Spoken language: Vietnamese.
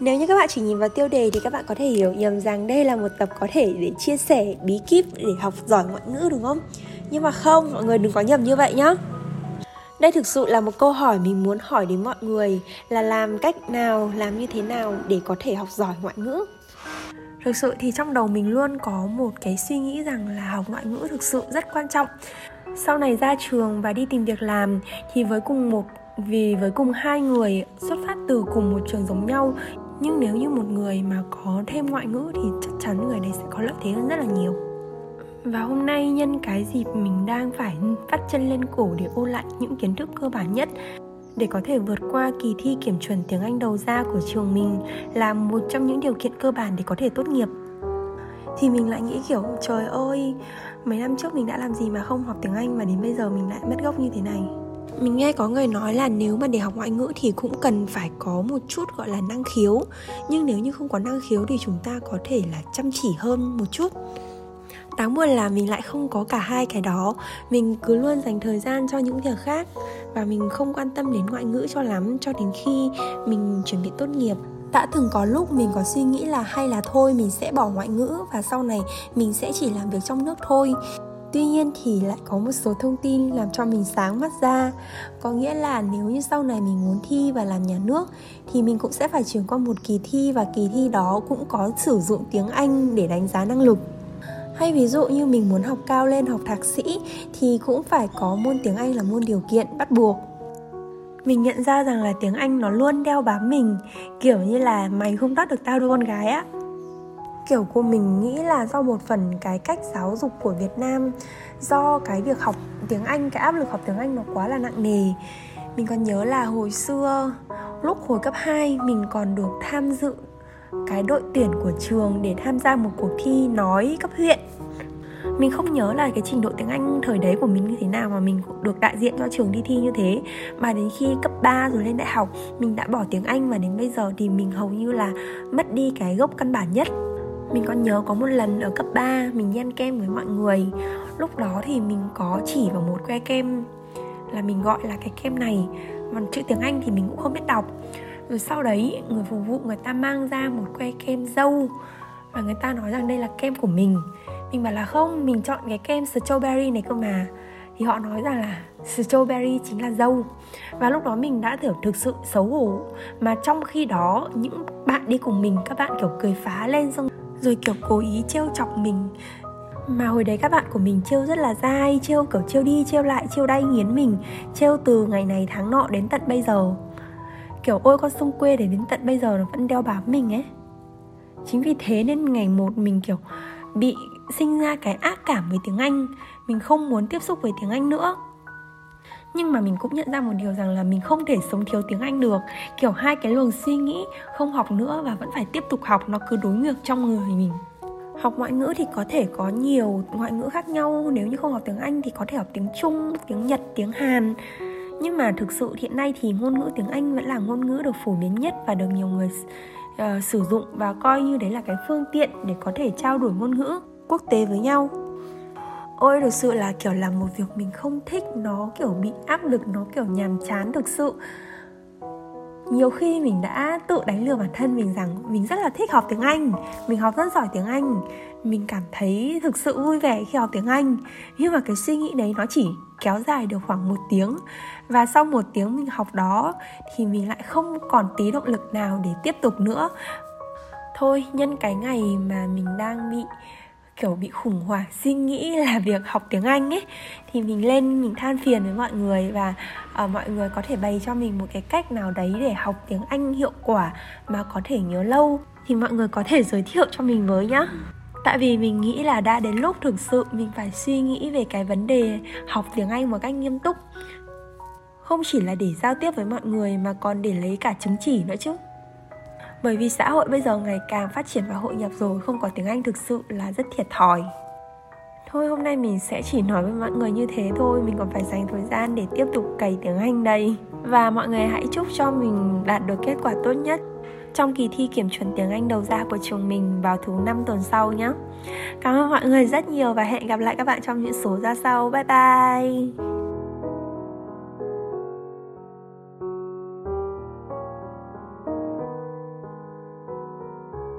Nếu như các bạn chỉ nhìn vào tiêu đề thì các bạn có thể hiểu nhầm rằng đây là một tập có thể để chia sẻ bí kíp để học giỏi ngoại ngữ đúng không? Nhưng mà không, mọi người đừng có nhầm như vậy nhá. Đây thực sự là một câu hỏi mình muốn hỏi đến mọi người là làm cách nào, làm như thế nào để có thể học giỏi ngoại ngữ. Thực sự thì trong đầu mình luôn có một cái suy nghĩ rằng là học ngoại ngữ thực sự rất quan trọng. Sau này ra trường và đi tìm việc làm thì với cùng một vì với cùng hai người xuất phát từ cùng một trường giống nhau nhưng nếu như một người mà có thêm ngoại ngữ thì chắc chắn người đấy sẽ có lợi thế hơn rất là nhiều. Và hôm nay nhân cái dịp mình đang phải vắt chân lên cổ để ôn lại những kiến thức cơ bản nhất để có thể vượt qua kỳ thi kiểm chuẩn tiếng Anh đầu ra của trường mình là một trong những điều kiện cơ bản để có thể tốt nghiệp. Thì mình lại nghĩ kiểu, trời ơi, mấy năm trước mình đã làm gì mà không học tiếng Anh mà đến bây giờ mình lại mất gốc như thế này mình nghe có người nói là nếu mà để học ngoại ngữ thì cũng cần phải có một chút gọi là năng khiếu. Nhưng nếu như không có năng khiếu thì chúng ta có thể là chăm chỉ hơn một chút. Đáng buồn là mình lại không có cả hai cái đó. Mình cứ luôn dành thời gian cho những việc khác và mình không quan tâm đến ngoại ngữ cho lắm cho đến khi mình chuẩn bị tốt nghiệp. Đã từng có lúc mình có suy nghĩ là hay là thôi mình sẽ bỏ ngoại ngữ và sau này mình sẽ chỉ làm việc trong nước thôi. Tuy nhiên thì lại có một số thông tin làm cho mình sáng mắt ra. Có nghĩa là nếu như sau này mình muốn thi và làm nhà nước, Thì mình cũng sẽ phải chuyển qua một kỳ thi và kỳ thi đó cũng có sử dụng tiếng Anh để đánh giá năng lực. Hay ví dụ như mình muốn học cao lên học thạc sĩ thì cũng phải có môn tiếng Anh là môn điều kiện bắt buộc. Mình nhận ra rằng là tiếng Anh nó luôn đeo bám mình, Kiểu như là mày không tắt được tao đâu con gái á kiểu của mình nghĩ là do một phần cái cách giáo dục của Việt Nam, do cái việc học tiếng Anh, cái áp lực học tiếng Anh nó quá là nặng nề. Mình còn nhớ là hồi xưa, lúc hồi cấp 2 mình còn được tham dự cái đội tuyển của trường để tham gia một cuộc thi nói cấp huyện. Mình không nhớ là cái trình độ tiếng Anh thời đấy của mình như thế nào mà mình cũng được đại diện cho trường đi thi như thế. Mà đến khi cấp 3 rồi lên đại học, mình đã bỏ tiếng Anh và đến bây giờ thì mình hầu như là mất đi cái gốc căn bản nhất mình còn nhớ có một lần ở cấp 3 mình nhen kem với mọi người. Lúc đó thì mình có chỉ vào một que kem là mình gọi là cái kem này. Mà chữ tiếng anh thì mình cũng không biết đọc. Rồi sau đấy, người phục vụ người ta mang ra một que kem dâu và người ta nói rằng đây là kem của mình. Mình bảo là không, mình chọn cái kem strawberry này cơ mà. Thì họ nói rằng là strawberry chính là dâu. Và lúc đó mình đã kiểu thực sự xấu hổ. Mà trong khi đó, những bạn đi cùng mình, các bạn kiểu cười phá lên xong rồi, kiểu, cố ý trêu chọc mình. Mà hồi đấy các bạn của mình trêu rất là dai, trêu, kiểu, trêu đi, trêu lại, trêu đay nghiến mình, trêu từ ngày này tháng nọ đến tận bây giờ. Kiểu, ôi, con sông quê để đến tận bây giờ nó vẫn đeo bám mình ấy. Chính vì thế nên ngày một mình, kiểu, bị sinh ra cái ác cảm với tiếng anh. Mình không muốn tiếp xúc với tiếng anh nữa nhưng mà mình cũng nhận ra một điều rằng là mình không thể sống thiếu tiếng Anh được. Kiểu hai cái luồng suy nghĩ không học nữa và vẫn phải tiếp tục học nó cứ đối ngược trong người mình. Học ngoại ngữ thì có thể có nhiều ngoại ngữ khác nhau nếu như không học tiếng Anh thì có thể học tiếng Trung, tiếng Nhật, tiếng Hàn. Nhưng mà thực sự hiện nay thì ngôn ngữ tiếng Anh vẫn là ngôn ngữ được phổ biến nhất và được nhiều người uh, sử dụng và coi như đấy là cái phương tiện để có thể trao đổi ngôn ngữ quốc tế với nhau ôi, thực sự là, kiểu làm một việc mình không thích, nó, kiểu, bị áp lực, nó, kiểu, nhàm chán thực sự. Nhiều khi mình đã tự đánh lừa bản thân mình rằng mình rất là thích học tiếng Anh, Mình học rất giỏi tiếng Anh. Mình cảm thấy thực sự vui vẻ khi học tiếng Anh. Nhưng mà cái suy nghĩ đấy nó chỉ kéo dài được khoảng một tiếng. Và sau một tiếng mình học đó, Thì mình lại không còn tí động lực nào để tiếp tục nữa. Thôi, nhân cái ngày mà mình đang bị kiểu bị khủng hoảng suy nghĩ là việc học tiếng Anh ấy. Thì mình lên mình than phiền với mọi người và uh, mọi người có thể bày cho mình một cái cách nào đấy để học tiếng Anh hiệu quả mà có thể nhớ lâu. Thì mọi người có thể giới thiệu cho mình với nhá. Tại vì mình nghĩ là đã đến lúc thực sự mình phải suy nghĩ về cái vấn đề học tiếng Anh một cách nghiêm túc. Không chỉ là để giao tiếp với mọi người mà còn để lấy cả chứng chỉ nữa chứ bởi vì xã hội bây giờ ngày càng phát triển và hội nhập rồi, không có tiếng anh thực sự là rất thiệt thòi thôi, hôm nay mình sẽ chỉ nói với mọi người như thế thôi, mình còn phải dành thời gian để tiếp tục cày tiếng anh đây và mọi người hãy chúc cho mình đạt được kết quả tốt nhất trong kỳ thi kiểm chuẩn tiếng Anh đầu ra của trường mình vào thứ năm tuần sau nhé. Cảm ơn mọi người rất nhiều và hẹn gặp lại các bạn trong những số ra sau. Bye bye!